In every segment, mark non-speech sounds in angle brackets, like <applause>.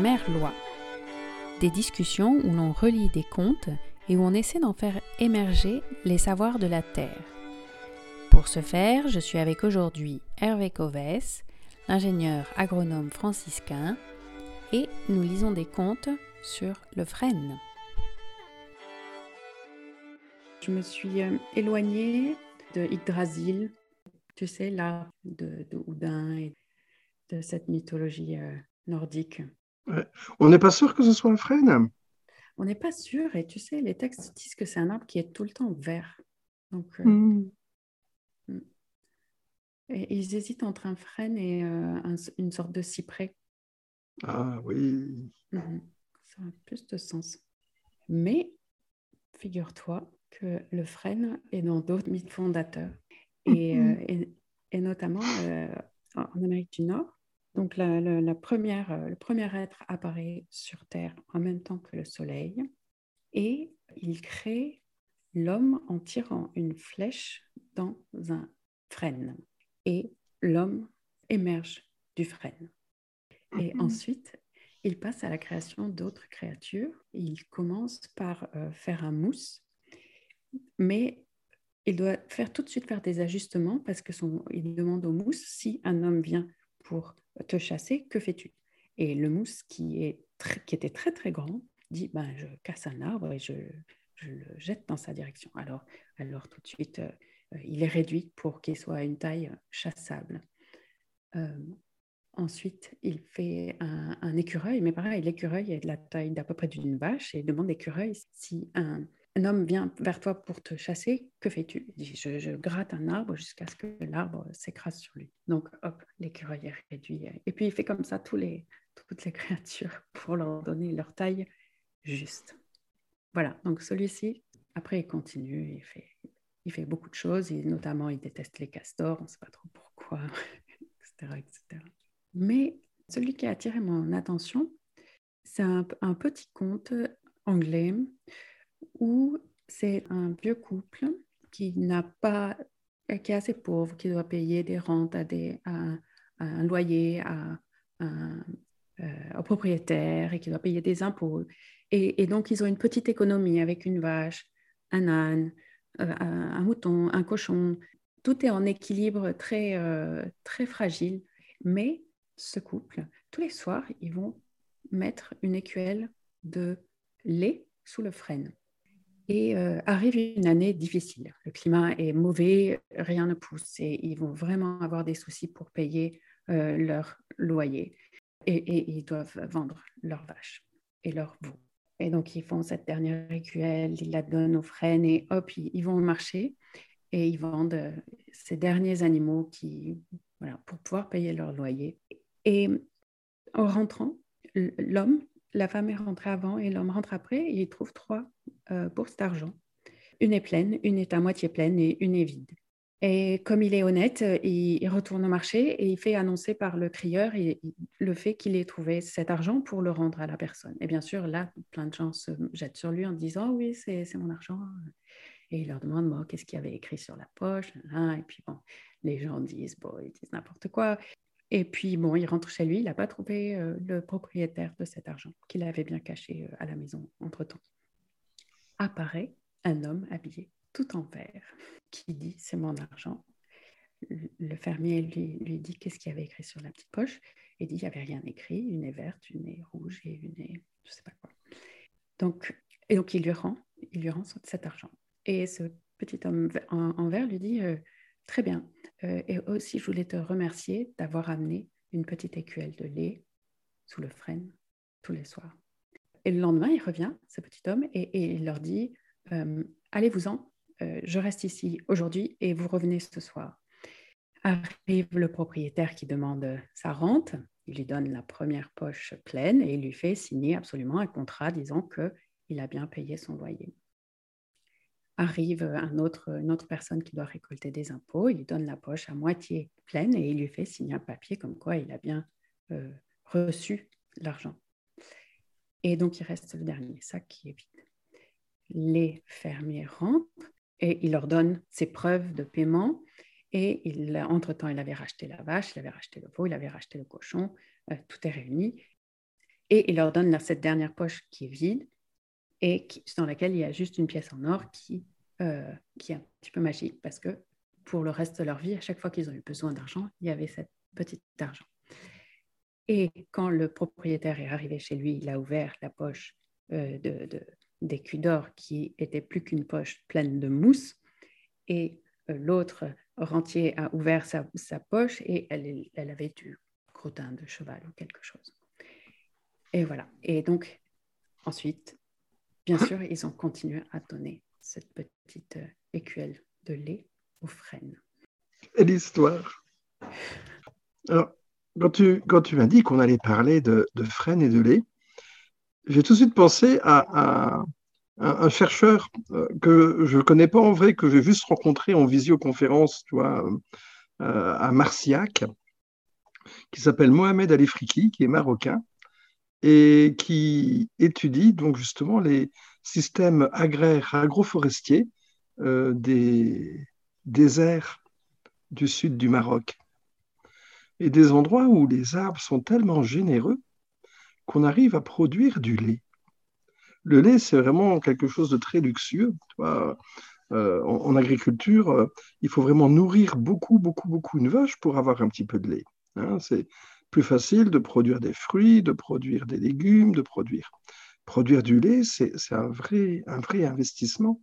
Mère loi. Des discussions où l'on relie des contes et où on essaie d'en faire émerger les savoirs de la Terre. Pour ce faire, je suis avec aujourd'hui Hervé Covès, ingénieur agronome franciscain, et nous lisons des contes sur le frêne. Je me suis euh, éloignée de Yggdrasil, tu sais, là, de, de Houdin et de cette mythologie euh, On n'est pas sûr que ce soit un frêne? On n'est pas sûr, et tu sais, les textes disent que c'est un arbre qui est tout le temps vert. Donc, euh, Hmm. mm. et ils hésitent entre un frêne et euh, un- une sorte de cyprès. Ah oui. Mhm. Ça a plus de sens. Mais figure-toi que le frêne est dans d'autres mythes fondateurs, et, <laughs> euh, et- et notamment en en Amérique du Nord. Donc la, la- la première, euh, le premier être apparaît sur Terre en même temps que le Soleil, et il crée l'homme en tirant une flèche dans un frêne. Et l'homme émerge du frêne. Et Mhm. ensuite, il passe à la création d'autres créatures. Il commence par euh, faire un mousse, mais il doit faire tout de suite faire des ajustements parce que son, il demande au mousse si un homme vient pour te chasser, que fais-tu? Et le mousse qui, est qui était très très grand dit ben, je casse un arbre et je, le jette dans sa direction. Alors, alors tout de suite, euh, il est réduit pour qu'il soit à une taille chassable. Euh, Ensuite, il fait un, un écureuil, mais pareil, l'écureuil est de la taille d'à peu près d'une vache et demande l'écureuil si un, un homme vient vers toi pour te chasser, que fais-tu? Je, je gratte un arbre jusqu'à ce que l'arbre s'écrase sur lui. Donc, hop, l'écureuil est réduit. Et puis, il fait comme ça tous les, toutes les <laughs> créatures pour leur donner leur taille juste. Voilà, donc celui-ci, après, il continue, il fait, il fait beaucoup de choses, et notamment, il déteste les castors, on ne sait pas trop pourquoi, <laughs> etc., etc. Mais celui qui a attiré mon attention, c'est un petit conte anglais où c'est un vieux couple qui n'a pas, qui est assez pauvre, qui doit payer des rentes à, à, à un loyer, à un euh, au propriétaire et qui doit payer des impôts. Et, donc, ils ont une petite économie avec une vache, un âne, euh, un, un, mouton, un cochon. Tout est en équilibre très, euh, très fragile. Mais ce couple, tous les soirs, ils vont mettre une écuelle de lait sous le frêne. Et euh, arrive une année difficile. Le climat est mauvais, rien ne pousse et ils vont vraiment avoir des soucis pour payer euh, leur loyer. Et, ils doivent vendre leurs vaches et leurs veaux. Et donc, ils font cette dernière écuelle, ils la donnent aux frênes et hop, ils, ils vont au marché et ils vendent euh, ces derniers animaux qui, voilà, pour pouvoir payer leur loyer. Et en rentrant, l'homme, la femme est rentrée avant et l'homme rentre après et il trouve trois euh, bourses d'argent. Une est pleine, une est à moitié pleine et une est vide. Et comme il est honnête, il, il retourne au marché et il fait annoncer par le crieur le fait qu'il ait trouvé cet argent pour le rendre à la personne. Et bien sûr, là, plein de gens se jettent sur lui en disant Oui, c'est mon argent. Et il leur demande Qu'est-ce qu'il y avait écrit sur la poche? Et puis, bon, les gens disent Bon, ils disent n'importe quoi. Et puis, bon, il rentre chez lui, il n'a pas trouvé euh, le propriétaire de cet argent qu'il avait bien caché euh, à la maison entre-temps. Apparaît un homme habillé tout en vert qui dit c'est mon argent. Le fermier lui, dit qu'est-ce qu'il y avait écrit sur la petite poche et dit il n'y avait rien écrit, une est verte, une est rouge et une est je sais pas quoi. Donc, et donc il lui rend, il lui rend cet argent. Et ce petit homme en, en vert lui dit euh, très bien. Euh, et aussi je voulais te remercier d'avoir amené une petite écuelle de lait sous le frêne tous les soirs. Et le lendemain il revient, ce petit homme, et, il leur dit euh, allez-vous-en, euh, je reste ici aujourd'hui et vous revenez ce soir. Arrive le propriétaire qui demande sa rente, il lui donne la première poche pleine et il lui fait signer absolument un contrat disant qu'il a bien payé son loyer. Arrive un autre, une autre personne qui doit récolter des impôts, il lui donne la poche à moitié pleine et il lui fait signer un papier comme quoi il a bien euh, reçu l'argent. Et donc il reste le dernier sac qui est vide. Les fermiers rentrent et il leur donne ses preuves de paiement. Et entre-temps, il avait racheté la vache, il avait racheté le veau, il avait racheté le cochon, euh, tout est réuni. Et il leur donne cette dernière poche qui est vide et dans laquelle il y a juste une pièce en or qui, euh, qui est un petit peu magique parce que pour le reste de leur vie, à chaque fois qu'ils ont eu besoin d'argent, il y avait cette petite argent. Et quand le propriétaire est arrivé chez lui, il a ouvert la poche euh, de, d'écus d'or qui était plus qu'une poche pleine de mousse. Et euh, l'autre rentier a ouvert sa, poche et elle, elle, avait du crottin de cheval ou quelque chose. Et voilà. Et donc, ensuite, bien sûr, ils ont continué à donner cette petite euh, écuelle de lait aux frênes. Quelle histoire Alors, quand tu, quand tu m'as dit qu'on allait parler de, frênes et de lait, j'ai tout de suite pensé à, un, chercheur euh, que je ne connais pas en vrai, que j'ai juste rencontré en visioconférence tu vois, euh, à Marciac, qui s'appelle Mohamed Ali Friki, qui est marocain, et qui étudie donc justement les systèmes agraires agroforestiers euh, des déserts du sud du Maroc et des endroits où les arbres sont tellement généreux qu'on arrive à produire du lait. Le lait, c'est vraiment quelque chose de très luxueux. Euh, en, agriculture, euh, il faut vraiment nourrir beaucoup, beaucoup, beaucoup une vache pour avoir un petit peu de lait. Hein. Plus facile de produire des fruits, de produire des légumes, de produire. Produire du lait, c'est un vrai, un vrai investissement.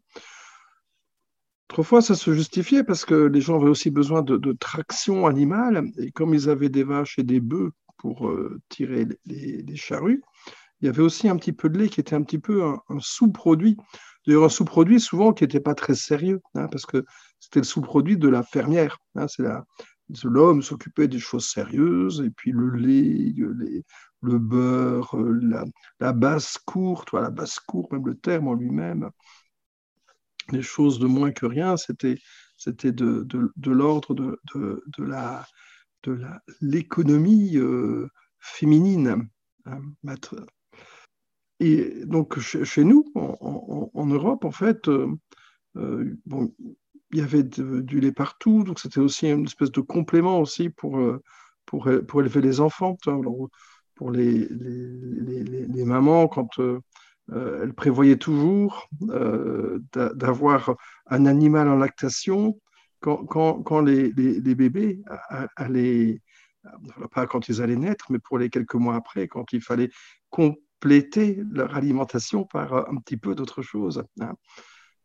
Autrefois, ça se justifiait parce que les gens avaient aussi besoin de, traction animale, et comme ils avaient des vaches et des bœufs pour euh, tirer les, charrues, il y avait aussi un petit peu de lait qui était un petit peu un, sous-produit. D'ailleurs, un sous-produit souvent qui n'était pas très sérieux, hein, parce que c'était le sous-produit de la fermière. Hein, c'est l'homme s'occupait des choses sérieuses, et puis le lait, le beurre, la, la basse cour, la basse cour, même le terme en lui-même, les choses de moins que rien, c'était de, de, l'ordre de, de, la de l'économie euh, féminine. Hein, et donc chez, nous, en, Europe, en fait, euh, euh, bon, il y avait du lait partout, donc c'était aussi une espèce de complément aussi pour, pour, pour élever les enfants. pour les, les, les, les, mamans, quand euh, elle prévoyait toujours euh, d'avoir un animal en lactation quand, quand, les, les, bébés allaient, pas quand ils allaient naître, mais pour les quelques mois après, quand il fallait compléter leur alimentation par un petit peu d'autre chose. Hein.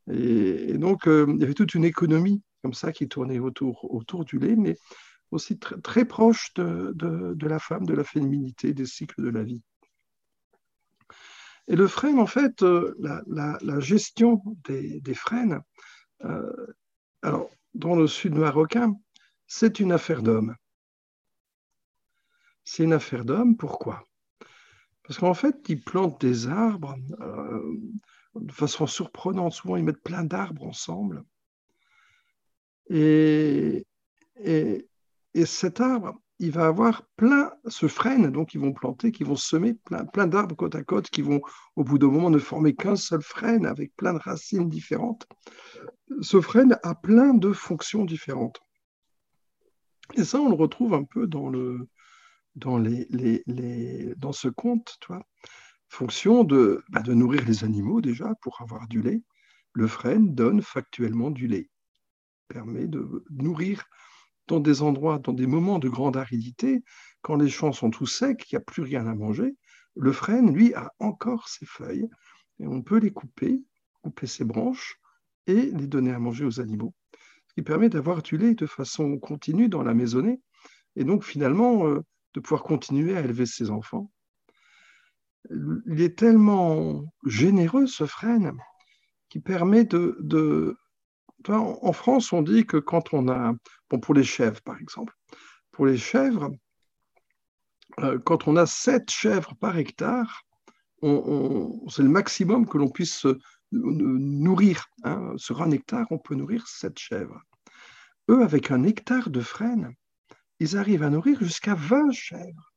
Et, donc, euh, il y avait toute une économie comme ça qui tournait autour, autour du lait, mais aussi très, très proche de, de, la femme, de la féminité, des cycles de la vie. Et le frêne, en fait, euh, la, gestion des, frênes, euh, alors, dans le sud marocain, c'est une affaire d'homme. C'est une affaire d'homme, pourquoi? Parce qu'en fait, ils plantent des arbres de façon surprenante. Souvent, ils mettent plein d'arbres ensemble. Et, et, et cet arbre, il va avoir plein, ce frêne, donc ils vont planter, qui vont semer plein, plein d'arbres côte à côte, qui vont au bout d'un moment ne former qu'un seul frêne avec plein de racines différentes. Ce frêne a plein de fonctions différentes. Et ça, on le retrouve un peu dans, le, dans, les, les, dans ce conte, toi. Fonction de, bah, de nourrir les animaux déjà pour avoir du lait. Le frêne donne factuellement du lait, permet de nourrir dans des endroits, dans des moments de grande aridité, quand les champs sont tout secs, il n'y a plus rien à manger, le frêne, lui, a encore ses feuilles et on peut les couper, couper ses branches et les donner à manger aux animaux. Ce qui permet d'avoir du lait de façon continue dans la maisonnée et donc finalement euh, de pouvoir continuer à élever ses enfants. Il est tellement généreux, ce frêne, qui permet de, en France, on dit que quand on a, bon, pour les chèvres par exemple, pour les chèvres, euh, quand on a 7 chèvres par hectare, c'est le maximum que l'on puisse nourrir. Hein. Sur un hectare, on peut nourrir 7 chèvres. Eux, avec un hectare de frêne, ils arrivent à nourrir jusqu'à 20 chèvres.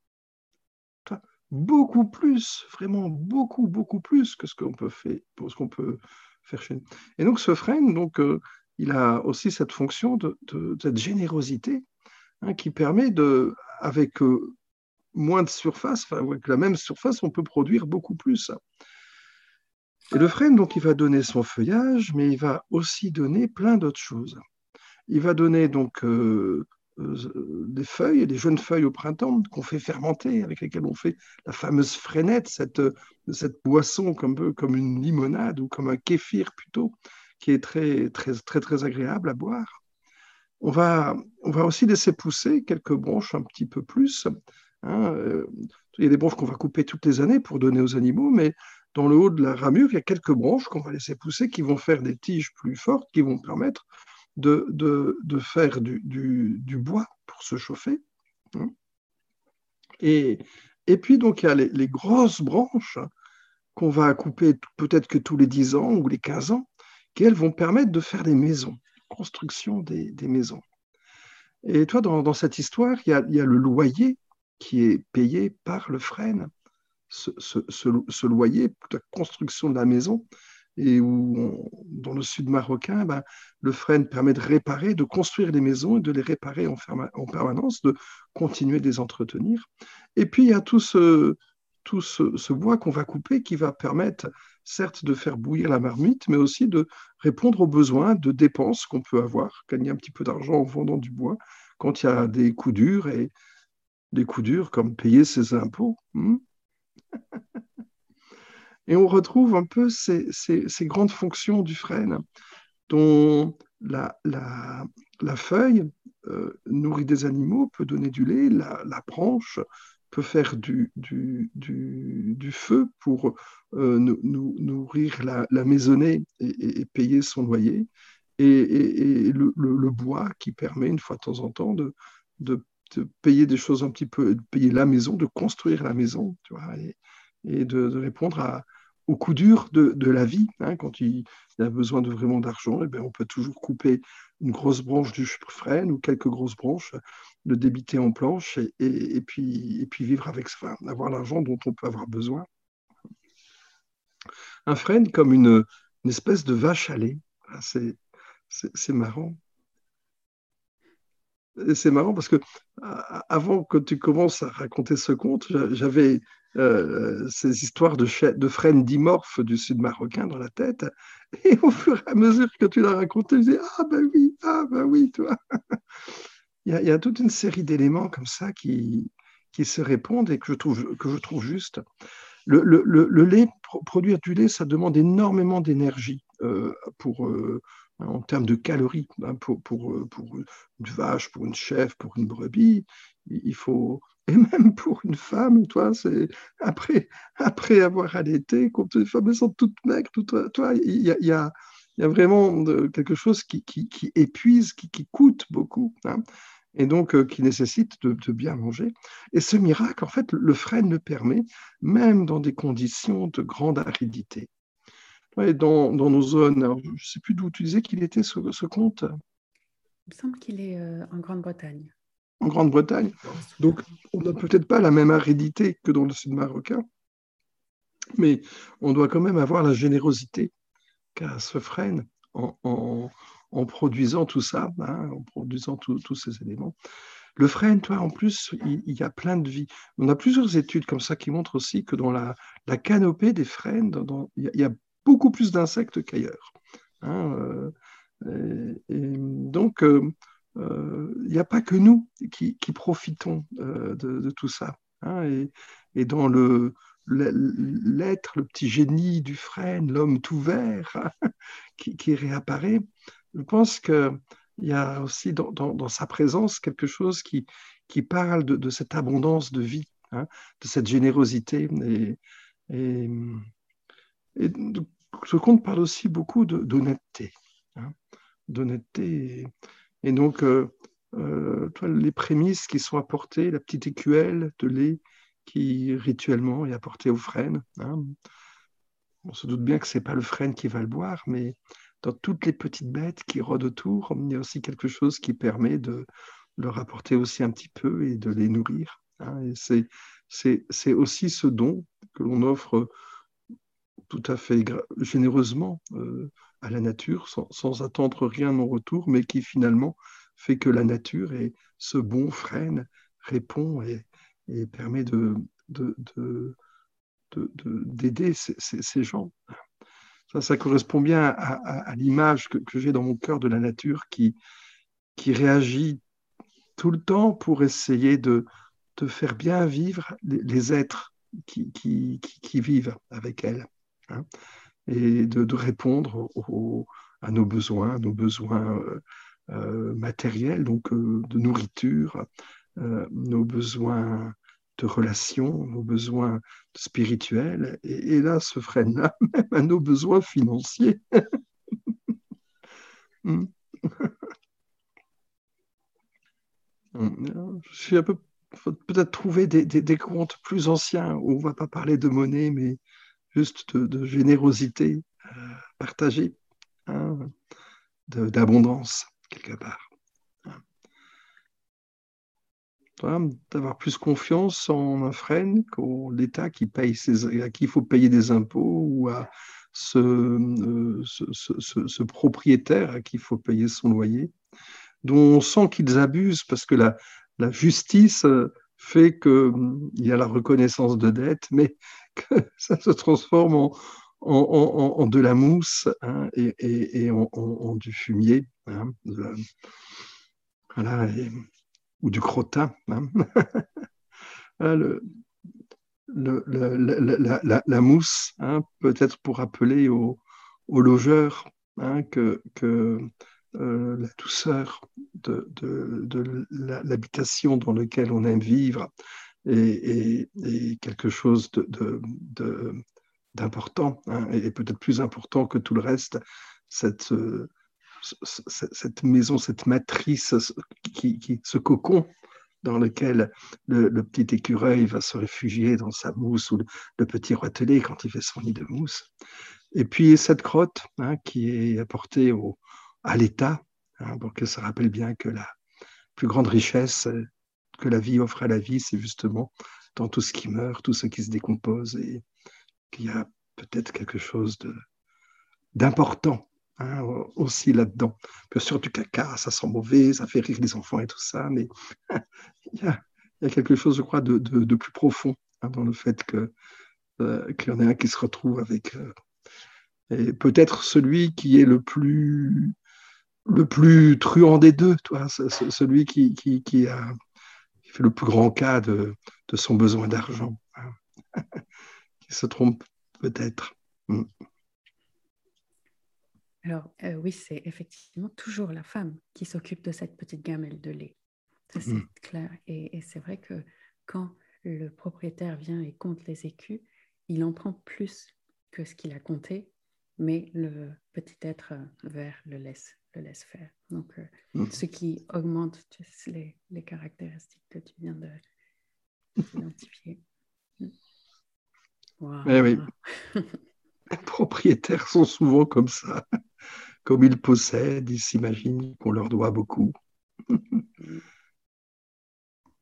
Beaucoup plus, vraiment beaucoup, beaucoup plus que ce qu'on peut faire, ce qu'on peut faire chez nous. Et donc ce frêne, donc, euh, il a aussi cette fonction de, cette générosité hein, qui permet de, avec euh, moins de surface, avec la même surface, on peut produire beaucoup plus. Et le frêne, donc, il va donner son feuillage, mais il va aussi donner plein d'autres choses. Il va donner donc euh, des feuilles, des jeunes feuilles au printemps qu'on fait fermenter, avec lesquelles on fait la fameuse frénette, cette, cette boisson comme, comme une limonade ou comme un kéfir plutôt, qui est très, très, très, très agréable à boire. On va, on va aussi laisser pousser quelques branches un petit peu plus. Hein, euh, il y a des branches qu'on va couper toutes les années pour donner aux animaux, mais dans le haut de la ramure, il y a quelques branches qu'on va laisser pousser qui vont faire des tiges plus fortes, qui vont permettre de, de, faire du, du, bois pour se chauffer. Hein. Et, et puis, donc, il y a les, grosses branches qu'on va couper peut-être que tous les 10 ans ou les 15 ans, qui, elles, vont permettre de faire des maisons, construction des, des maisons. Et toi, dans, dans cette histoire, il y, a, il y, a, le loyer qui est payé par le frêne. Ce, ce, ce, ce loyer, la construction de la maison, et où, dans le sud marocain, ben, le frêne permet de réparer, de construire les maisons et de les réparer en, en permanence, de continuer de les entretenir. Et puis, il y a tout ce, tout ce, bois qu'on va couper qui va permettre, certes, de faire bouillir la marmite, mais aussi de répondre aux besoins de dépenses qu'on peut avoir, gagner un petit peu d'argent en vendant du bois quand il y a des coups durs et des coups durs comme payer ses impôts. Hmm. <laughs> Et on retrouve un peu ces, grandes fonctions du frêne, dont la, feuille euh, nourrit des animaux, peut donner du lait, la, branche peut faire du, feu pour euh, nourrir la, maisonnée et, payer son loyer, et, le, bois qui permet une fois de temps en temps de, payer des choses un petit peu, de payer la maison, de construire la maison, et, de, répondre à, au coup dur de, la vie. Hein, quand il, a besoin de vraiment d'argent, eh bien, on peut toujours couper une grosse branche du frêne ou quelques grosses branches, le débiter en planche et, puis, vivre avec ça, avoir l'argent dont on peut avoir besoin. Un frêne comme une, espèce de vache à lait. C'est marrant. C'est marrant parce que avant que tu commences à raconter ce conte, j'avais euh, ces histoires de, de frênes dimorphes du sud marocain dans la tête. Et au fur et à mesure que tu l'as raconté, je disais Ah ben oui, ah ben oui, toi. <laughs> il, y a, toute une série d'éléments comme ça qui, qui se répondent et que je trouve, que je trouve juste. Le, lait, produire du lait, ça demande énormément d'énergie euh, pour, euh, en termes de calories. Hein, pour, pour, une vache, pour une chèvre, pour une brebis, il faut, <laughs> et même pour une femme, toi, c'est après, après avoir allaité, quand les femmes sont toutes maigres, toi, il y a, y, y a, vraiment quelque chose qui, qui, épuise, qui, qui, coûte beaucoup, hein, et donc euh, qui nécessite de, bien manger. Et ce miracle, en fait, le frêne le permet, même dans des conditions de grande aridité. Ouais, dans, dans, nos zones, je ne sais plus d'où tu disais qu'il était ce, ce conte. Il me semble qu'il est euh, en Grande-Bretagne en Grande-Bretagne. Donc, on n'a peut-être pas la même aridité que dans le sud marocain, mais on doit quand même avoir la générosité qu'a ce frêne en, produisant tout ça, hein, en produisant tous ces éléments. Le frêne, toi, en plus, il, y a plein de vie. On a plusieurs études comme ça qui montrent aussi que dans la, canopée des frênes, il, y a, beaucoup plus d'insectes qu'ailleurs. Hein, euh, et, donc, euh, il euh, n'y a pas que nous qui, profitons euh, de, tout ça. Hein, et, dans le, l'être, le petit génie du frêne, l'homme tout vert <laughs> qui, réapparaît, je pense qu'il y a aussi dans, sa présence quelque chose qui, parle de, cette abondance de vie, hein, de cette générosité. Et, ce conte parle aussi beaucoup d'honnêteté. Hein, d'honnêteté. Et donc, euh, euh, les prémices qui sont apportées, la petite écuelle de lait qui rituellement est apportée au frêne. Hein. On se doute bien que ce n'est pas le frêne qui va le boire, mais dans toutes les petites bêtes qui rôdent autour, il y a aussi quelque chose qui permet de leur apporter aussi un petit peu et de les nourrir. Hein. c'est aussi ce don que l'on offre tout à fait généreusement euh, à la nature sans, attendre rien en retour, mais qui finalement fait que la nature et ce bon frêne répond et, et permet de, d'aider ces, gens. Ça, ça correspond bien à, l'image que, j'ai dans mon cœur de la nature qui, qui réagit tout le temps pour essayer de, de faire bien vivre les, êtres qui, qui, qui, vivent avec elle hein, et de, répondre à nos besoins, nos besoins euh, euh, matériels, donc euh, de nourriture, nos besoins de relations, nos besoins spirituels, et, là se freine-là <laughs> même à nos besoins financiers. <laughs> <laughs> Hmm. Je suis un peu peut-être trouver des, des, comptes plus anciens où on ne va pas parler de monnaie, mais juste de, générosité euh, partagée, hein, d'abondance quelque part. D'avoir plus confiance en un frêne qu'en l'État qui paye ses, à qui il faut payer des impôts ou à ce, euh, propriétaire à qui il faut payer son loyer, dont on sent qu'ils abusent parce que la, la justice euh, fait qu'il hum, y a la reconnaissance de dette, mais que <laughs> ça se transforme en, de la mousse hein, et, en, du fumier, hein, voilà, ou du crottin. Hein. <laughs> la, mousse, peut-être pour rappeler aux, logeurs que, euh, la douceur de, l'habitation dans laquelle on aime vivre est, quelque chose d'important hein, et peut-être plus important que tout le reste. Cette, cette maison, cette matrice, qui, ce cocon dans lequel le, petit écureuil va se réfugier dans sa mousse ou le, petit roitelet quand il fait son nid de mousse. Et puis cette crotte hein, qui est apportée au, à l'État, hein, pour que ça rappelle bien que la plus grande richesse que la vie offre à la vie, c'est justement dans tout ce qui meurt, tout ce qui se décompose, et qu'il y a peut-être quelque chose d'important hein, aussi là-dedans. Bien sûr, du caca, ça sent mauvais, ça fait rire les enfants et tout ça, mais <laughs> il, y a, quelque chose, je crois, de, plus profond hein, dans le fait que euh, qu'il y en a un qui se retrouve avec euh, et peut-être celui qui est le plus le plus truand des deux, toi, celui qui, qui, a fait le plus grand cas de, son besoin d'argent, <laughs> qui se trompe peut-être. Mm. Alors euh, oui, c'est effectivement toujours la femme qui s'occupe de cette petite gamelle de lait. Ça, c'est mm. clair. Et, et c'est vrai que quand le propriétaire vient et compte les écus, il en prend plus que ce qu'il a compté, mais le petit être vert le laisse le laisse faire. Donc, euh, mm. ce qui augmente les, les, caractéristiques que tu viens d'identifier. <laughs> Mm. Eh oui. <laughs> les propriétaires sont souvent comme ça. <laughs> Comme ils possèdent, ils s'imaginent qu'on leur doit beaucoup.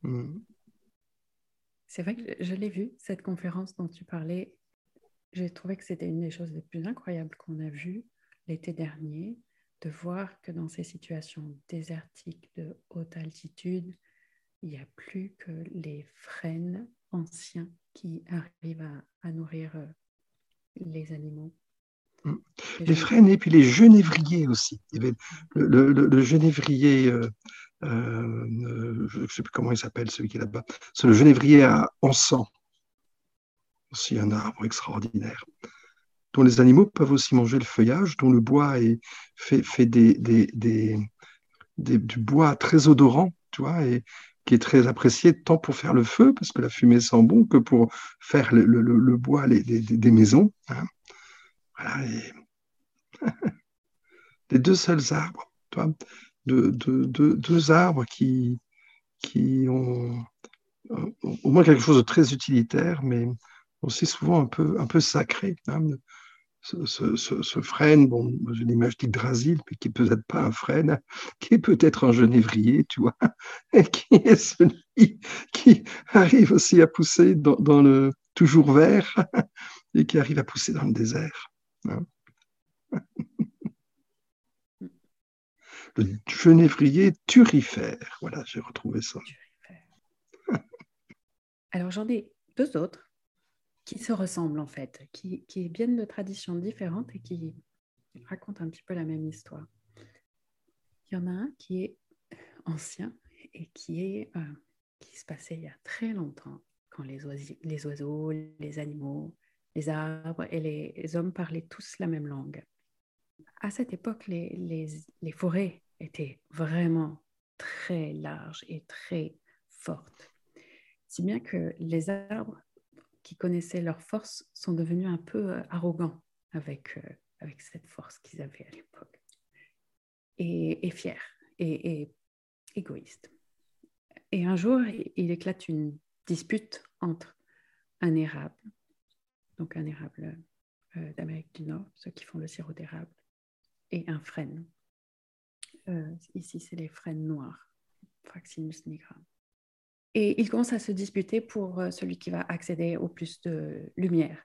Mm. C'est vrai que je l'ai vu, cette conférence dont tu parlais. J'ai trouvé que c'était une des choses les plus incroyables qu'on a vues l'été dernier de voir que dans ces situations désertiques de haute altitude, il n'y a plus que les frênes anciens qui arrivent à, nourrir euh, les animaux. Mm. Les, frênes et puis les genévriers aussi. Il y avait le, le, genévrier, euh, euh, je ne sais plus comment il s'appelle, celui qui est là-bas. C'est le genévrier à encens. Aussi un arbre extraordinaire dont les animaux peuvent aussi manger le feuillage, dont le bois est fait, des, du bois très odorant, tu vois, et qui est très apprécié tant pour faire le feu, parce que la fumée sent bon, que pour faire le, bois des maisons. Hein. Voilà, les <laughs> deux seuls arbres, tu vois, de, de, de, deux arbres qui, ont au moins quelque chose de très utilitaire, mais aussi souvent un peu, un peu sacré. Hein ce, frêne, bon, j'ai l'image d'Yggdrasil, mais qui peut-être pas un frêne, qui est peut-être un genévrier, tu vois, <laughs> et qui est celui qui arrive aussi à pousser dans, le toujours vert <laughs> et qui arrive à pousser dans le désert. Hein. le genévrier turifère, voilà, j'ai retrouvé ça. Alors j'en ai deux autres qui se ressemblent en fait, qui, viennent de traditions différentes et qui racontent un petit peu la même histoire. Il y en a un qui est ancien et qui, est, euh, qui se passait il y a très longtemps, quand les, oiseaux, les animaux, les arbres et les, hommes parlaient tous la même langue. À cette époque, les, les forêts étaient vraiment très larges et très fortes. Si bien que les arbres qui connaissaient leur force sont devenus un peu euh, arrogants avec, euh, avec cette force qu'ils avaient à l'époque. Et, et fiers et, et égoïstes. Et un jour, il éclate une dispute entre un érable, donc un érable euh, d'Amérique du Nord, ceux qui font le sirop d'érable, et un frêne. Ici, c'est les frênes noirs, Fraxinus nigra. Et ils commencent à se disputer pour euh, celui qui va accéder au plus de lumière.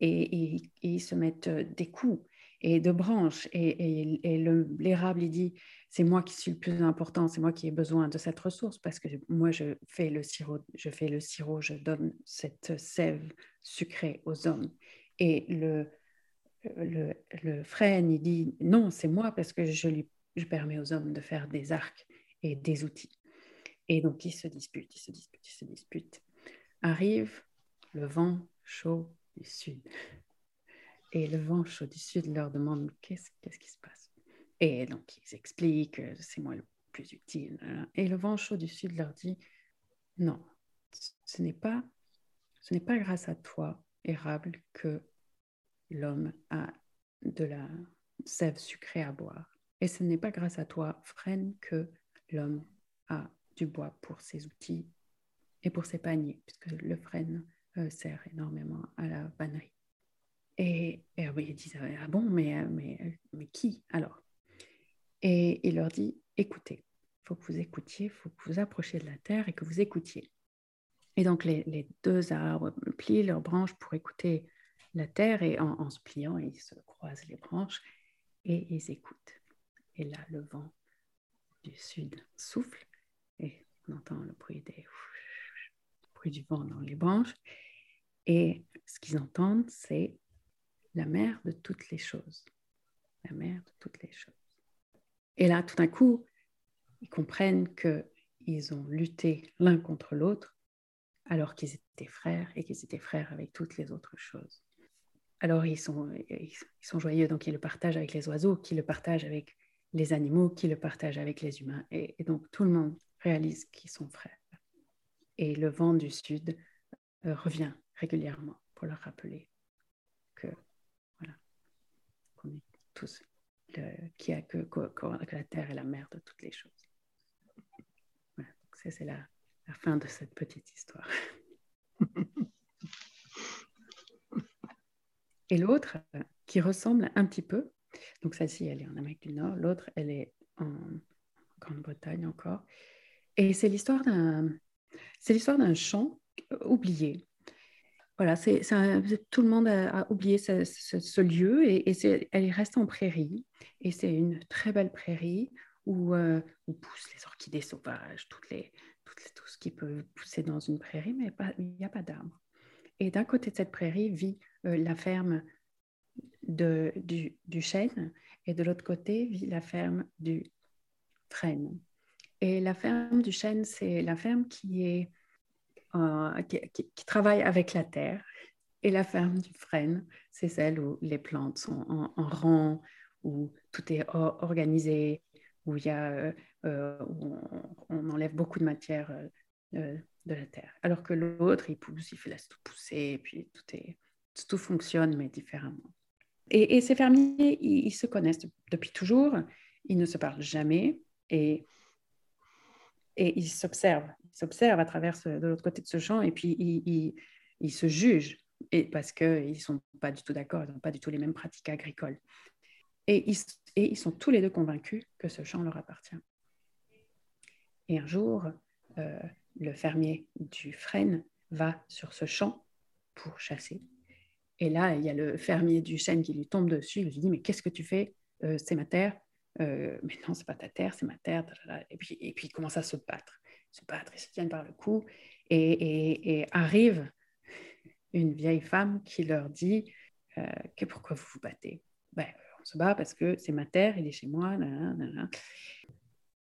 Et, ils se mettent des coups et de branches. Et, l'érable, il dit, c'est moi qui suis le plus important, c'est moi qui ai besoin de cette ressource parce que moi, je fais le sirop, je fais le sirop, je donne cette sève sucrée aux hommes. Et le, le, le frêne, il dit, non, c'est moi parce que je, lui, je permets aux hommes de faire des arcs et des outils. Et donc, ils se disputent, ils se disputent, ils se disputent. Arrive le vent chaud du sud. Et le vent chaud du sud leur demande qu'est-ce qui se passe? Et donc, ils expliquent c'est moi le plus utile. Et le vent chaud du sud leur dit non, ce n'est pas, ce n'est pas grâce à toi, érable, que l'homme a de la sève sucrée à boire. Et ce n'est pas grâce à toi, frêne, que l'homme du bois pour ses outils et pour ses paniers, puisque le frêne euh, sert énormément à la vannerie. Et, et ils disent Ah bon, mais, mais, mais qui alors? Et il leur dit Écoutez, il faut que vous écoutiez, il faut que vous approchiez de la terre et que vous écoutiez. Et donc les, deux arbres plient leurs branches pour écouter la terre et en, en, se pliant, ils se croisent les branches et ils écoutent. Et là, le vent du sud souffle on entend le bruit, des, le du vent dans les branches. Et ce qu'ils entendent, c'est la mère de toutes les choses. La mère de toutes les choses. Et là, tout d'un coup, ils comprennent qu'ils ont lutté l'un contre l'autre alors qu'ils étaient frères et qu'ils étaient frères avec toutes les autres choses. Alors ils sont, ils sont joyeux, donc ils le partagent avec les oiseaux, qui le partagent avec les animaux, qui le partagent avec les humains. Et donc tout le monde réalise qu'ils sont frères. Et le vent du sud euh, revient régulièrement pour leur rappeler tous, qui a que, que, la terre est la mère de toutes les choses. Voilà, ça c'est la, la fin de cette petite histoire. <laughs> Et l'autre, qui ressemble un petit peu, donc celle-ci, elle est en Amérique du Nord, l'autre, elle est en Grande-Bretagne encore. Et c'est l'histoire d'un, c'est l'histoire d'un chant oublié voilà, tout le monde a, oublié ce, lieu et, et elle reste en prairie. Et c'est une très belle prairie où, euh, poussent les orchidées sauvages, tout ce qui peut pousser dans une prairie, mais il n'y a pas d'arbres. Et d'un côté de cette prairie vit euh, la ferme du, du, chêne et de l'autre côté vit la ferme du frêne. Et la ferme du chêne, c'est la ferme euh, qui, travaille avec la terre. Et la ferme du frêne, c'est celle où les plantes sont en, rang, où tout est organisé, où, y a, euh, euh, où on, enlève beaucoup de matière de la terre. Alors que l'autre, il pousse, il laisse tout pousser, puis tout fonctionne, mais différemment. Et, ces fermiers, ils, ils, se connaissent depuis toujours, ils ne se parlent jamais, et et ils s'observent, ils s'observent à travers de l'autre côté de ce champ et puis ils, se jugent et parce qu'ils ne sont pas du tout d'accord, ils n'ont pas du tout les mêmes pratiques agricoles. Et ils, et ils sont tous les deux convaincus que ce champ leur appartient. Et un jour, euh, le fermier du frêne va sur ce champ pour chasser. Et là, il y a le fermier du chêne qui lui tombe dessus, il lui dit, mais qu'est-ce que tu fais? Euh, C'est ma terre, euh, mais non, c'est pas ta terre, c'est ma terre. Et puis, et puis ils commencent à se battre, se battre, ils se tiennent par le cou. Et, arrive une vieille femme qui leur dit euh, que pourquoi vous vous battez? Ben, On se bat parce que c'est ma terre, il est chez moi.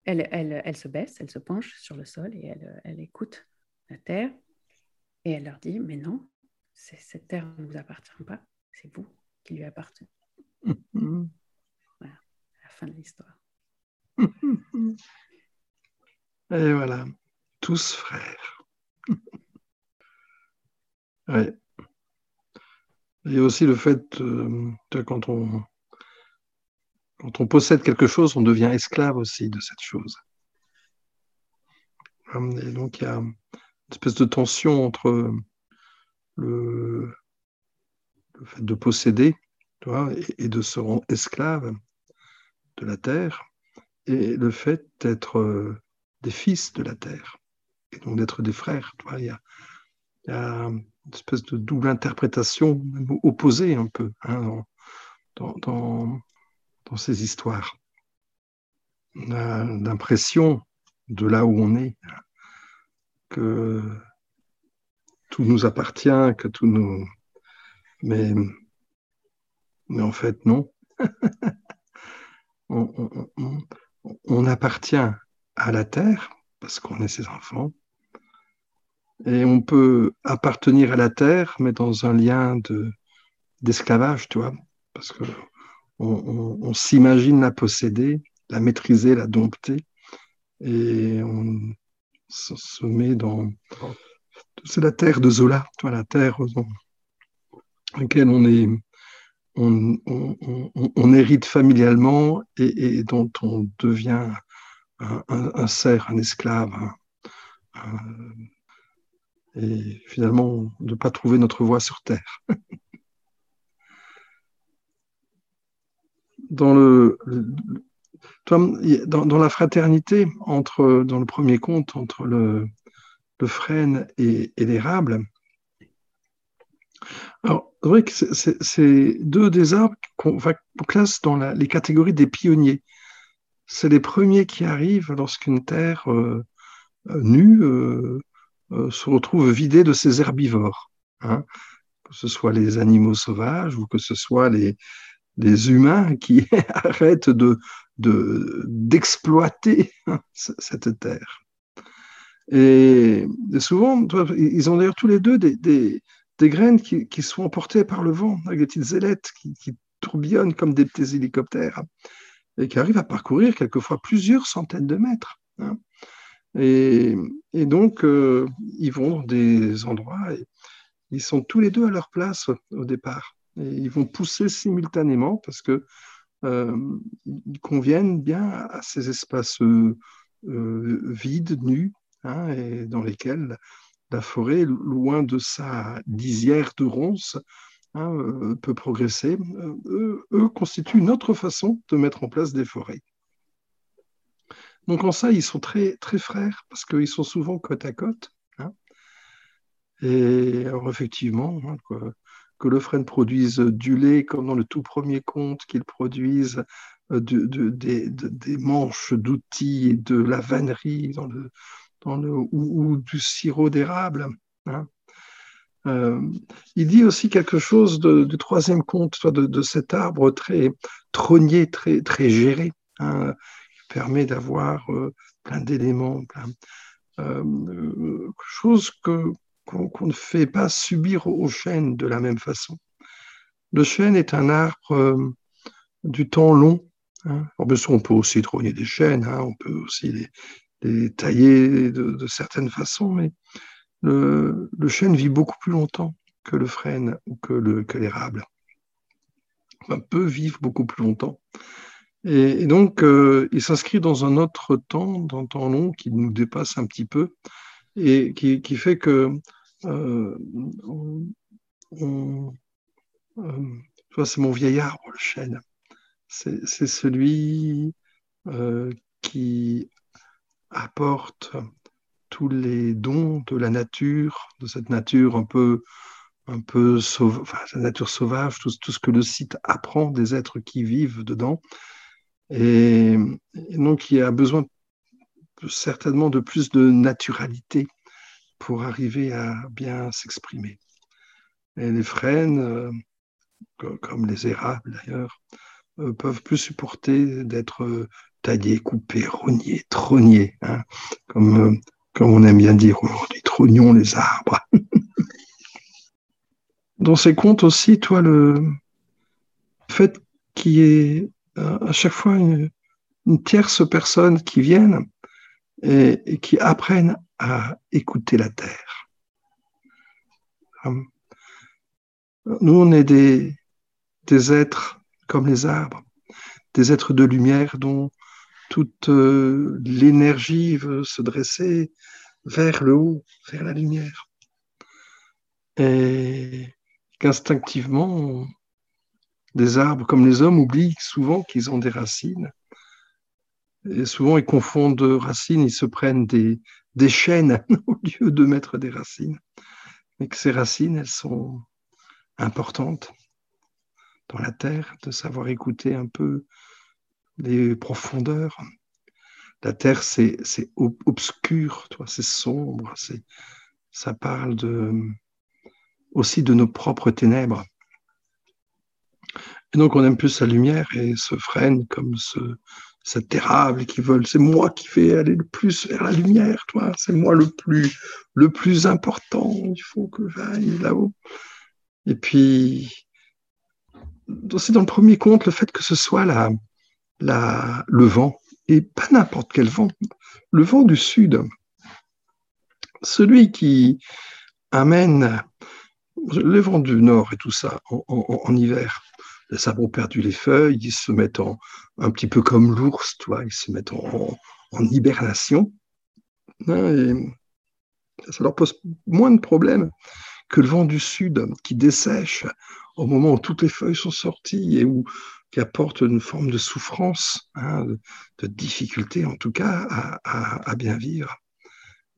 Elle, elle, elle, se baisse, elle se penche sur le sol et elle, elle écoute la terre. Et elle leur dit, mais non, cette terre ne vous appartient pas, c'est vous qui lui appartenez. <laughs> fin de l'histoire. <laughs> Et voilà, tous frères. <laughs> ouais. Et aussi le fait, euh, quand, on, quand on possède quelque chose, on devient esclave aussi de cette chose. Et donc il y a une espèce de tension entre le, fait de posséder et, de se rendre esclave de la terre, et le fait d'être euh, des fils de la terre, et donc d'être des frères. il, y a, une espèce de double interprétation, opposée un peu, hein, dans, ces histoires. L'impression, de là où on est, que tout nous appartient, que tout nous... Mais en fait, non. <laughs> on, appartient à la terre parce qu'on est ses enfants. Et on peut appartenir à la terre, mais dans un lien de, d'esclavage, tu vois, parce que on, s'imagine la posséder, la maîtriser, la dompter, et on se met dans, c'est la terre de Zola, toi, la terre dans laquelle on est, on, hérite familialement et, dont on devient un, un, cerf, un esclave, et finalement ne pas trouver notre voie sur terre. <laughs> dans la fraternité entre dans le premier conte entre le le frêne et, l'érable. Alors, c'est vrai que c'est deux des arbres qu'on classe dans les catégories des pionniers. C'est les premiers qui arrivent lorsqu'une terre euh, euh, nue euh, se retrouve vidée de ses herbivores. Hein. que ce soit les animaux sauvages ou que ce soit les, humains qui <laughs> arrêtent de, d'exploiter cette terre. Et souvent, ils ont d'ailleurs tous les deux des, graines qui, sont emportées par le vent, avec des petites ailettes qui, tourbillonnent comme des petits hélicoptères et qui arrivent à parcourir quelquefois plusieurs centaines de mètres. Hein. Et, et, donc, euh, ils vont dans des endroits et ils sont tous les deux à leur place au départ. Et ils vont pousser simultanément parce que euh, ils conviennent bien à ces espaces euh, vides, nus, Hein, et dans lesquels la forêt, loin de sa lisière de ronces, hein, euh, peut progresser, euh, eux, constituent une autre façon de mettre en place des forêts. Donc en ça, ils sont très, très frères, parce qu'ils sont souvent côte à côte. Hein. Et alors effectivement, que le frêne produise du lait, comme dans le tout premier conte, qu'il produise euh, des manches d'outils et de la vannerie dans le, ou, du sirop d'érable. Hein. Euh, il dit aussi quelque chose du troisième conte, de, cet arbre très trônier, très, très géré, hein, qui permet d'avoir euh, plein d'éléments, plein, euh, chose que, qu'on ne fait pas subir au chêne de la même façon. Le chêne est un arbre du temps long. Hein. on peut aussi trôner des chênes, hein, on peut aussi les, les tailler de, certaines façons, mais le, chêne vit beaucoup plus longtemps que le frêne ou que, le, que l'érable. Enfin, peut vivre beaucoup plus longtemps. Et, donc, euh, il s'inscrit dans un autre temps, dans un temps long, qui nous dépasse un petit peu, et qui, fait que euh, euh, c'est mon vieil arbre, le chêne. C'est, c'est celui qui apporte tous les dons de la nature, de cette nature un peu, un peu nature sauvage, tout, ce que le site apprend des êtres qui vivent dedans, Et, donc, il y a besoin certainement de plus de naturalité pour arriver à bien s'exprimer. Et les frênes, euh, comme les érables d'ailleurs, euh, peuvent plus supporter d'être taillés, coupés, rognés, trognés, hein, comme, comme on aime bien dire aujourd'hui, trognons les arbres. <laughs> Dans ces contes aussi, toi, le fait qu'il y ait euh, à chaque fois une, tierce personne qui vienne et, qui apprenne à écouter la terre. Hum. Nous, on est des, des êtres comme les arbres, des êtres de lumière dont toute euh, l'énergie veut se dresser vers le haut, vers la lumière. Et qu'instinctivement, des arbres comme les hommes oublient souvent qu'ils ont des racines. Et souvent, ils confondent racines, ils se prennent des, des chênes <laughs> au lieu de mettre des racines. Mais que ces racines, elles sont importantes dans la terre, de savoir écouter un peu les profondeurs. La terre, c'est obscur, c'est sombre, ça parle de, aussi de nos propres ténèbres. Et donc on aime plus sa lumière et se freine comme ce, cet érable qui vole. C'est moi qui vais aller le plus vers la lumière, toi. C'est moi le plus, le plus important. Il faut que j'aille là-haut. Et puis, c'est dans le premier conte le fait que ce soit la, le vent, et pas n'importe quel vent, le vent du sud. Celui qui amène le vent du nord et tout ça en, hiver. Les arbres ont perdu les feuilles, ils se mettent en, un petit peu comme l'ours, toi, ils se mettent en, hibernation. Hein, et ça leur pose moins de problèmes que le vent du sud qui dessèche au moment où toutes les feuilles sont sorties et où qui apporte une forme de souffrance, hein, de, difficulté en tout cas à, bien vivre.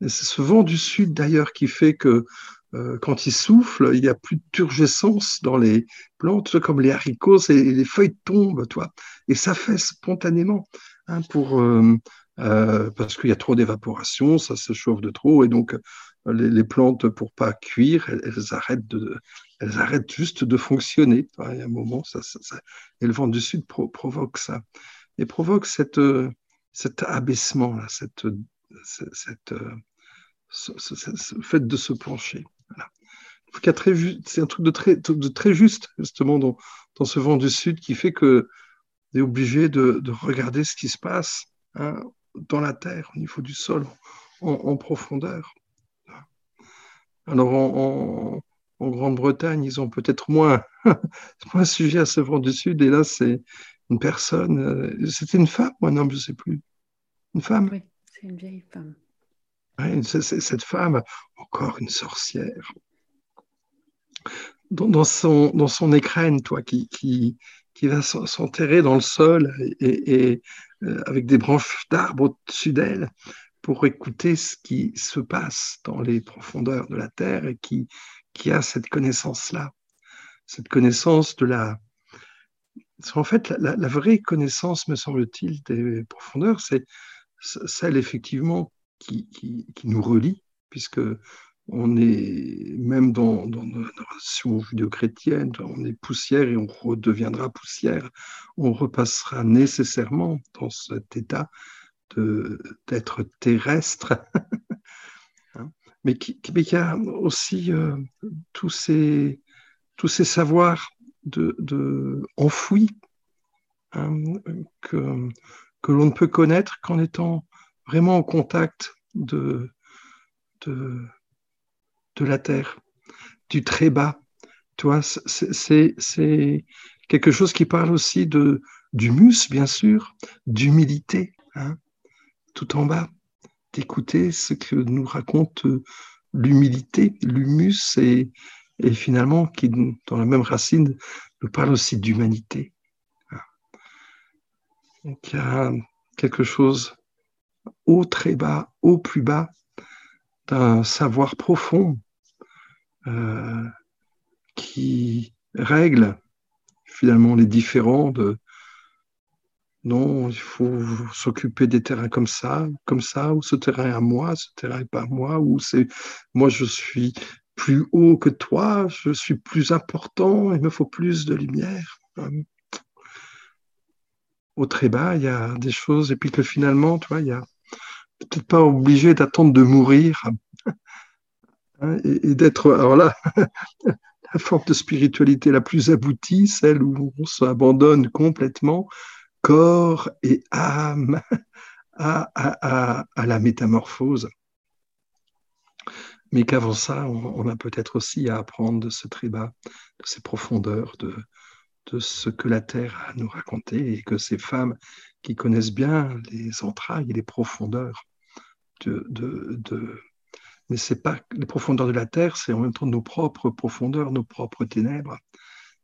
C'est ce vent du sud d'ailleurs qui fait que euh, quand il souffle, il n'y a plus de turgescence dans les plantes, comme les haricots, et les feuilles tombent, toi. Et ça fait spontanément, hein, pour, euh, euh, parce qu'il y a trop d'évaporation, ça se chauffe de trop, et donc les, plantes, pour pas cuire, elles, arrêtent de, elles arrêtent juste de fonctionner. Il y a un moment, ça, et le vent du sud provoque ça, et provoque cette, cet abaissement, là, cette, cette, ce fait de se pencher. C'est un truc de très, de très juste, justement, dans, ce vent du Sud qui fait que est obligé de, de, regarder ce qui se passe hein, dans la terre, au niveau du sol, en, profondeur. Alors, en, en, Grande-Bretagne, ils ont peut-être moins, <laughs> moins sujet à ce vent du Sud, et là, c'est une personne, euh, c'était une femme ou un homme, je ne sais plus. Une femme? Oui, c'est une vieille femme. Cette femme, encore une sorcière, dans, son, dans son écrène, toi, qui, qui, qui va s'enterrer dans le sol et, euh, avec des branches d'arbres au-dessus d'elle pour écouter ce qui se passe dans les profondeurs de la terre et qui, qui a cette connaissance-là, cette connaissance de la... En fait, la, vraie connaissance, me semble-t-il, des profondeurs, c'est celle effectivement qui, qui, nous relie, puisque on est, même dans, dans nos relations judéo-chrétiennes, on est poussière et on redeviendra poussière. On repassera nécessairement dans cet état d'être terrestre. <laughs> mais, qui, mais qui a aussi euh, tous, ces, tous ces savoirs de, de enfouis hein, que, que l'on ne peut connaître qu'en étant vraiment au contact de, de, de la terre, du très bas. Toi, c'est quelque chose qui parle aussi de d'humus, bien sûr, d'humilité, hein, tout en bas, d'écouter ce que nous raconte l'humilité, l'humus, et, finalement, qui, dans la même racine, nous parle aussi d'humanité. Donc, il y a quelque chose au très bas, au plus bas, d'un savoir profond euh, qui règle finalement les différends de, non, il faut s'occuper des terrains comme ça, comme ça, ou ce terrain est à moi, ce terrain n'est pas à moi, ou c'est moi je suis plus haut que toi, je suis plus important, il me faut plus de lumière. Au très bas, il y a des choses, et puis que finalement, tu vois, il y a peut-être pas obligé d'attendre de mourir hein, et, d'être, alors là, <laughs> la forme de spiritualité la plus aboutie, celle où on s'abandonne complètement, corps et âme, à, la métamorphose. Mais qu'avant ça, on, a peut-être aussi à apprendre de ce très bas, de ces profondeurs, de, de ce que la terre a à nous raconter et que ces femmes qui connaissent bien les entrailles et les profondeurs de, de, de mais c'est pas les profondeurs de la terre, c'est en même temps nos propres profondeurs, nos propres ténèbres,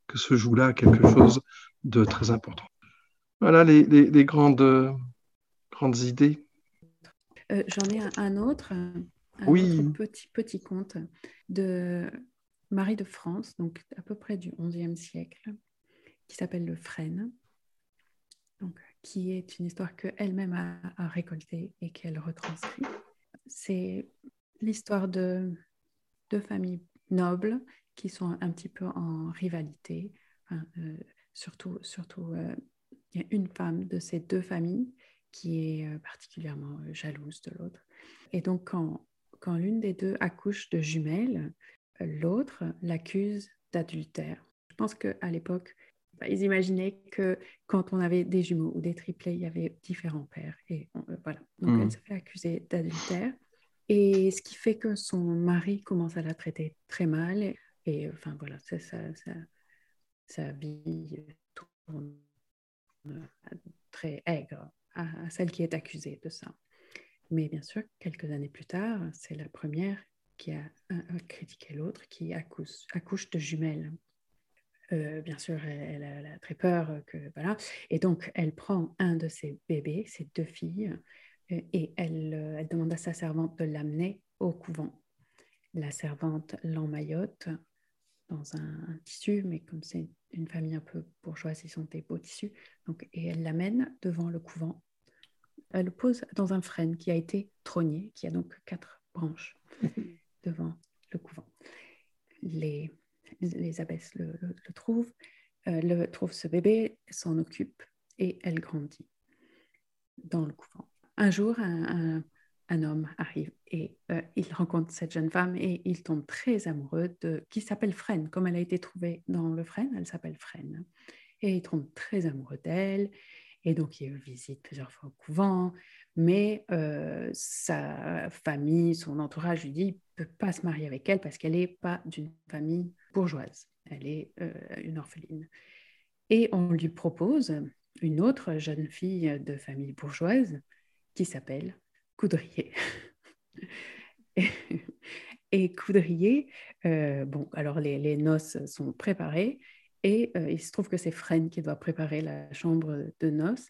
que se joue là quelque chose de très important. Voilà les, les, grandes, grandes idées. Euh, j'en ai un, autre, un oui. autre petit, petit conte de Marie de France, donc à peu près du XIe siècle, qui s'appelle Le Frêne, donc, qui est une histoire qu'elle-même a, a récoltée et qu'elle retranscrit. C'est l'histoire de deux familles nobles qui sont un petit peu en rivalité. Euh, surtout, surtout euh, il y a une femme de ces deux familles qui est euh, particulièrement jalouse de l'autre. Et donc, quand, quand l'une des deux accouche de jumelles, l'autre l'accuse d'adultère. Je pense qu'à l'époque, bah, ils imaginaient que quand on avait des jumeaux ou des triplés, il y avait différents pères. Et voilà. Donc, elle mmh. se fait accuser d'adultère. Et ce qui fait que son mari commence à la traiter très mal. Et, enfin voilà, ça, ça, sa vie tourne très aigre à, celle qui est accusée de ça. Mais bien sûr, quelques années plus tard, c'est la première qui a, critiqué l'autre, qui accouche, de jumelles. Euh, bien sûr, elle, a très peur que voilà, et donc elle prend un de ses bébés, ses deux filles, et elle, euh, elle demande à sa servante de l'amener au couvent. La servante l'emmaillote dans un, tissu, mais comme c'est une famille un peu bourgeoise, ils sont des beaux tissus. Donc, et elle l'amène devant le couvent. Elle le pose dans un frêne qui a été trônier, qui a donc quatre branches <laughs> devant le couvent. Les, les abbesses le, trouvent, euh, le, trouvent ce bébé, s'en occupent et elle grandit dans le couvent un jour, un, homme arrive et euh, il rencontre cette jeune femme et il tombe très amoureux de qui s'appelle Fresne, comme elle a été trouvée dans le Fresne, elle s'appelle Fresne. Et il tombe très amoureux d'elle et donc il visite plusieurs fois au couvent, mais euh, sa famille, son entourage lui dit ne peut pas se marier avec elle parce qu'elle n'est pas d'une famille bourgeoise, elle est euh, une orpheline. Et on lui propose une autre jeune fille de famille bourgeoise qui s'appelle Coudrier. et, Coudrier, euh, bon, alors les, noces sont préparées et euh, il se trouve que c'est Fresne qui doit préparer la chambre de noces.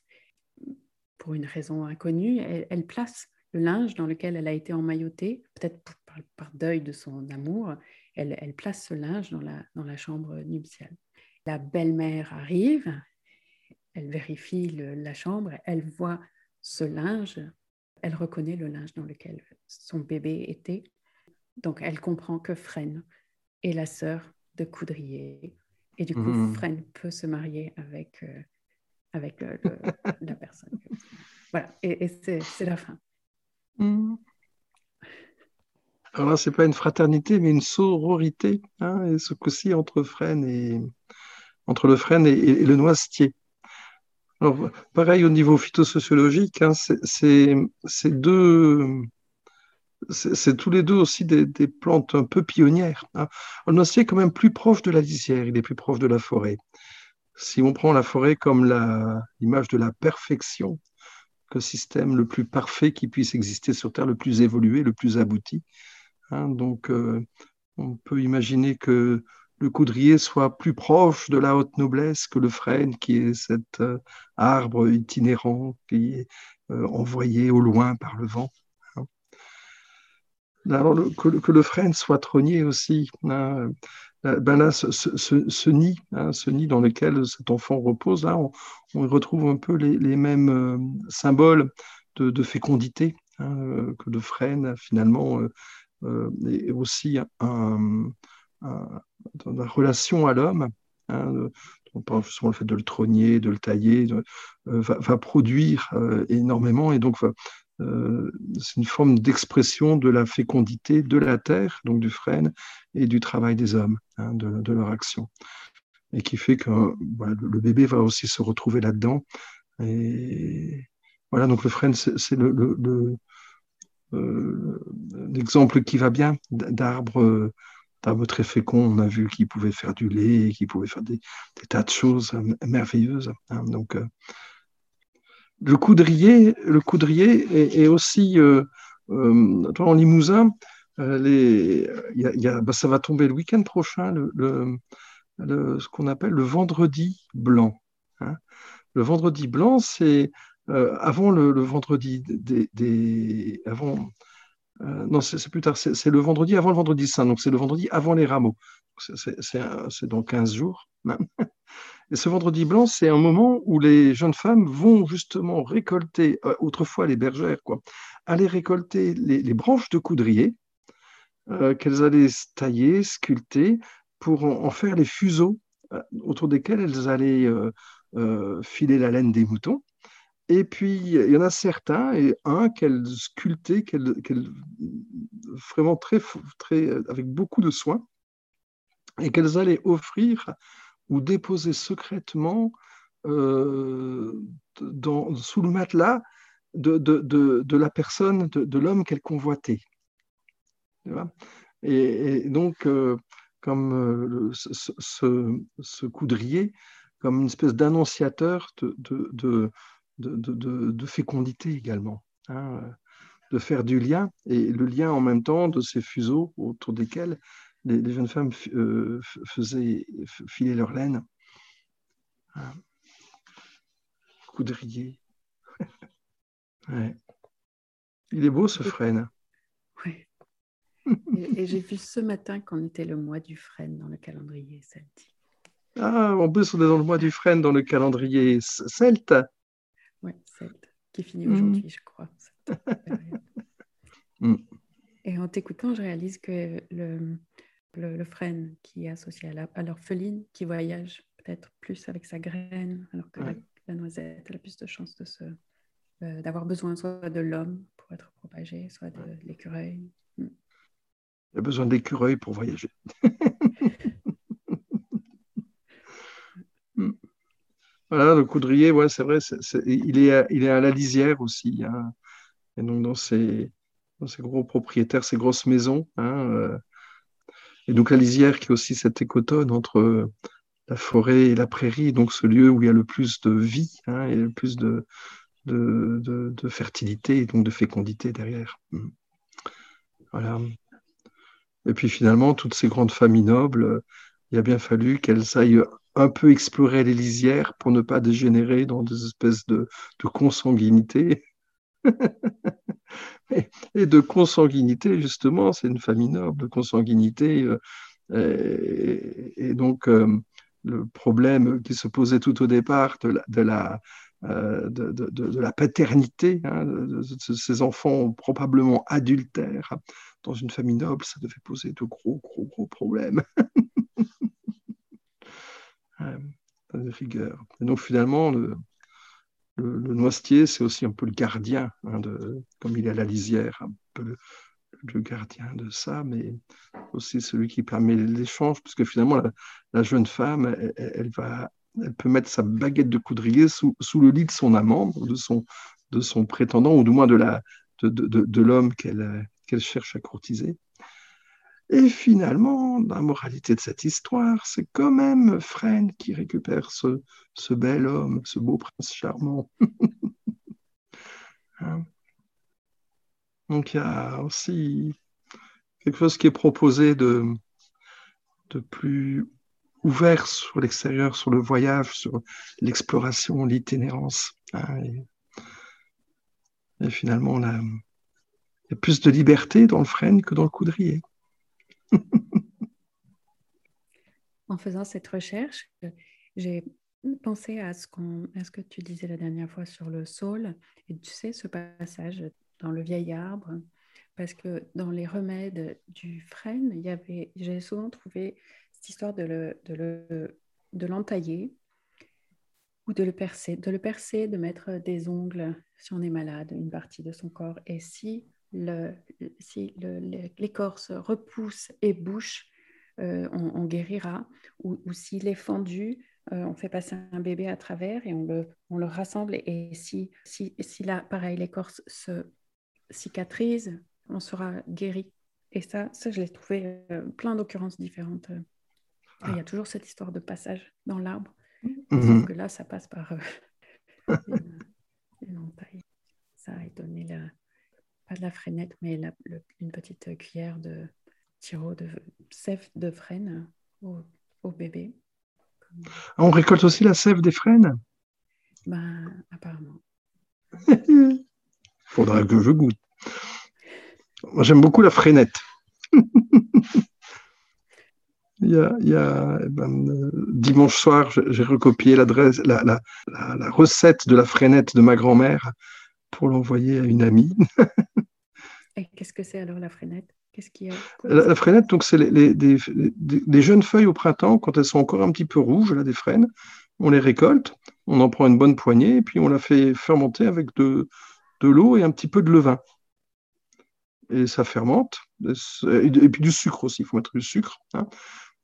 Pour une raison inconnue, elle, place le linge dans lequel elle a été emmaillotée, peut-être par, deuil de son amour, elle, elle, place ce linge dans la, dans la chambre nuptiale. La belle-mère arrive, elle vérifie la chambre, elle voit ce linge, elle reconnaît le linge dans lequel son bébé était. Donc, elle comprend que Fresne est la sœur de Coudrier. Et du coup, mmh. Fresne peut se marier avec, euh, avec <laughs> la personne. Voilà, et, c'est la fin. Mmh. Alors là, ce n'est pas une fraternité, mais une sororité, hein, et ce coup-ci entre, et, entre le frêne et le noisetier. Alors, pareil au niveau phytosociologique, hein, c'est deux, c'est tous les deux aussi des, plantes un peu pionnières. Hein. Le noisetier est quand même plus proche de la lisière, il est plus proche de la forêt. Si on prend la forêt comme l'image de la perfection, le système le plus parfait qui puisse exister sur Terre, le plus évolué, le plus abouti. Hein, donc, euh, on peut imaginer que le coudrier soit plus proche de la haute noblesse que le frêne, qui est cet euh, arbre itinérant qui est euh, envoyé au loin par le vent. Hein. Alors, que, le frêne soit trônier aussi. Hein. ben là, ce, nid, hein, ce nid dans lequel cet enfant repose, là, on, retrouve un peu les, mêmes euh, symboles de, fécondité euh, que de frêne, finalement, euh, et aussi un, dans la relation à l'homme. Hein, le fait de le trogner, de le tailler, va, produire énormément et donc euh, c'est une forme d'expression de la fécondité de la terre, donc du frêne, et du travail des hommes, hein, de, leur action. Et qui fait que le bébé va aussi se retrouver là-dedans. Et voilà, donc le frêne, c'est le, euh, l'exemple qui va bien d'arbres d'arbres très féconds. On a vu qu'ils pouvaient faire du lait, qu'ils pouvaient faire des, tas de choses merveilleuses. Hein. donc, euh, le coudrier, le coudrier est, aussi euh, euh, en Limousin. Euh, les, bah, ça va tomber le week-end prochain, le, ce qu'on appelle le vendredi blanc. Hein. Le vendredi blanc, c'est avant le, vendredi des, avant. Non, c'est plus tard. C'est le vendredi avant le vendredi saint. Donc c'est le vendredi avant les rameaux. C'est dans 15 jours. <laughs> Et ce vendredi blanc, c'est un moment où les jeunes femmes vont justement récolter, euh, autrefois les bergères, quoi, aller récolter les, branches de coudrier euh, qu'elles allaient tailler, sculpter pour en, faire les fuseaux euh, autour desquels elles allaient filer la laine des moutons. Et puis, il y en a certains, et un qu'elles sculptaient, qu'elles, vraiment très, très, avec beaucoup de soin, et qu'elles allaient offrir ou déposer secrètement euh, sous le matelas de, de, de, la personne, de, l'homme qu'elle convoitait. Et, donc, euh, comme euh, ce, ce, coudrier, comme une espèce d'annonciateur de, de, fécondité également, hein, de faire du lien, et le lien en même temps de ces fuseaux autour desquels les, jeunes femmes euh, faisaient filer leur laine. Ah. Coudrier. <laughs> Il est beau ce frêne. Oui. Et, j'ai vu ce matin qu'on était le mois du frêne dans le calendrier celte. Ah, en plus, on est dans le mois du frêne dans le calendrier celte. Oui, qui finit aujourd'hui, mm. je crois. <laughs> Mm. Et en t'écoutant, je réalise que le, le, frêne qui est associé à l'orpheline, qui voyage peut-être plus avec sa graine, alors que la, noisette a plus de chances de se, euh, d'avoir besoin soit de l'homme pour être propagé, soit de l'écureuil. Hmm. Il a besoin d'écureuil pour voyager. Hmm. Voilà, le coudrier, ouais, c'est vrai, il, est à, la lisière aussi. Hein. Et donc, dans ces, gros propriétaires, ces grosses maisons, hein, euh, et donc la lisière qui est aussi cette écotone entre la forêt et la prairie, donc ce lieu où il y a le plus de vie hein, et le plus de, de, fertilité et donc de fécondité derrière. Voilà. Et puis finalement, toutes ces grandes familles nobles, il a bien fallu qu'elles aillent un peu explorer les lisières pour ne pas dégénérer dans des espèces de, consanguinité. <laughs> et de consanguinité, justement, c'est une famille noble, de consanguinité. Euh, et, donc, euh, le problème qui se posait tout au départ de la, de la, euh, de, paternité, hein, de, ces enfants probablement adultères dans une famille noble, ça devait poser de gros, gros, gros problèmes. <laughs> de rigueur. Et donc, finalement, le, le, noisetier, c'est aussi un peu le gardien, hein, de, comme il est à la lisière, un peu le, gardien de ça, mais aussi celui qui permet l'échange, puisque finalement, la, jeune femme, elle, va, elle peut mettre sa baguette de coudrier sous, sous le lit de son amant, de son, de son prétendant, ou du moins de l'homme de, de, de l'homme qu'elle qu'elle cherche à courtiser. Et finalement, la moralité de cette histoire, c'est quand même Fresne qui récupère ce, bel homme, ce beau prince charmant. <laughs> Hein. Donc il y a aussi quelque chose qui est proposé de, plus ouvert sur l'extérieur, sur le voyage, sur l'exploration, l'itinérance. Hein. et, finalement, il y a plus de liberté dans le frêne que dans le coudrier. <laughs> en faisant cette recherche, j'ai pensé à ce, ce que tu disais la dernière fois sur le saule. Et tu sais, ce passage dans le vieil arbre, parce que dans les remèdes du frêne, j'ai souvent trouvé cette histoire de, le, de, le, de l'entailler ou de le percer, de le percer, de mettre des ongles si on est malade, une partie de son corps. Et si, le, si le, l'écorce repousse et bouche, euh, on, guérira. Ou, ou s'il est fendu, euh, on fait passer un bébé à travers et on le, on le rassemble. Et, si, si, si là, pareil, l'écorce se cicatrise, on sera guéri. Et ça, ça je l'ai trouvé euh, plein d'occurrences différentes. Il y a toujours cette histoire de passage dans l'arbre. Que là, ça passe par <laughs> une, entaille. Ça a donné la, pas de la freinette, mais une petite cuillère de tiro de sève de frêne au, bébé. On récolte aussi la sève des frênes? Ben, apparemment. <laughs> Faudra que je goûte. Moi, j'aime beaucoup la freinette. <laughs> il y a, il y a eh ben, euh, dimanche soir, j'ai recopié l'adresse, la, la, la, recette de la freinette de ma grand-mère pour l'envoyer à une amie. Et qu'est-ce que c'est alors la freinette? Qu'est-ce qu'il y a? La, freinette, donc, c'est les, les, des, des, jeunes feuilles au printemps, quand elles sont encore un petit peu rouges, là, des frênes. On les récolte, on en prend une bonne poignée, et puis on la fait fermenter avec de, de l'eau et un petit peu de levain et ça fermente. Et puis du sucre aussi, il faut mettre du sucre. Hein.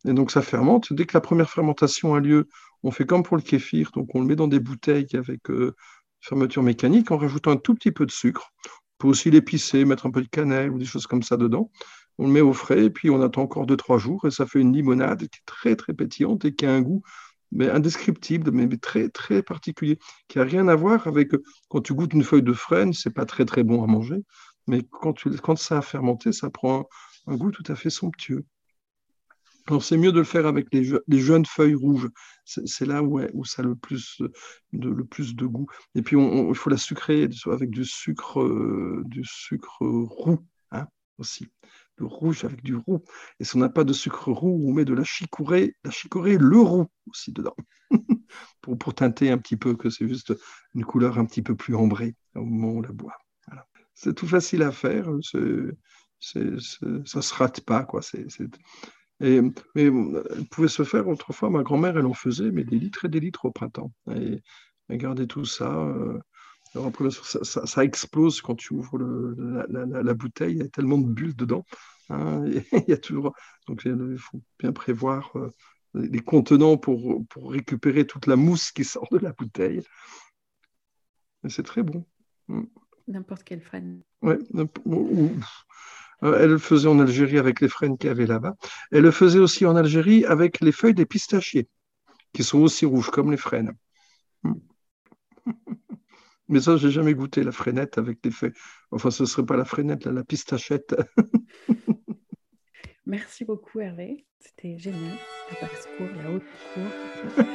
Et donc ça fermente. Dès que la première fermentation a lieu, on fait comme pour le kéfir, donc on le met dans des bouteilles avec euh, fermeture mécanique en rajoutant un tout petit peu de sucre. On peut aussi l'épicer, mettre un peu de cannelle ou des choses comme ça dedans. On le met au frais et puis on attend encore 2-3 jours et ça fait une limonade qui est très très pétillante et qui a un goût mais indescriptible, mais très très particulier, qui a rien à voir avec quand tu goûtes une feuille de frêne, c'est pas très très bon à manger. Mais quand, tu, quand ça a fermenté, ça prend un, goût tout à fait somptueux. C'est mieux de le faire avec les, jeunes feuilles rouges. C'est là où, ça a le plus de, goût. Et puis, il faut la sucrer avec du sucre, euh, du sucre roux hein, aussi. Le rouge avec du roux. Et si on n'a pas de sucre roux, on met de la chicorée, la chicorée, le roux aussi dedans. <laughs> pour, teinter un petit peu, que c'est juste une couleur un petit peu plus ambrée au moment où on la boit c'est tout facile à faire. ça ne se rate pas. Quoi. Et, mais elle pouvait se faire autrefois. Ma grand-mère, elle en faisait, mais des litres et des litres au printemps. Et, regardez tout ça. Euh, ça, explose quand tu ouvres la, bouteille. Il y a tellement de bulles dedans. Hein, <laughs> il y a toujours. Donc, il faut bien prévoir euh, les contenants pour, pour récupérer toute la mousse qui sort de la bouteille. Et c'est très bon. Mm. N'importe quelle frêne. Ouais, euh, elle le faisait en Algérie avec les frênes qu'il y avait là-bas. Elle le faisait aussi en Algérie avec les feuilles des pistachiers, qui sont aussi rouges comme les frênes. <laughs> Mais ça, j'ai jamais goûté la freinette avec des feuilles. Enfin, ce ne serait pas la freinette, la pistachette. <laughs> Merci beaucoup, Hervé. C'était génial. La la haute cour.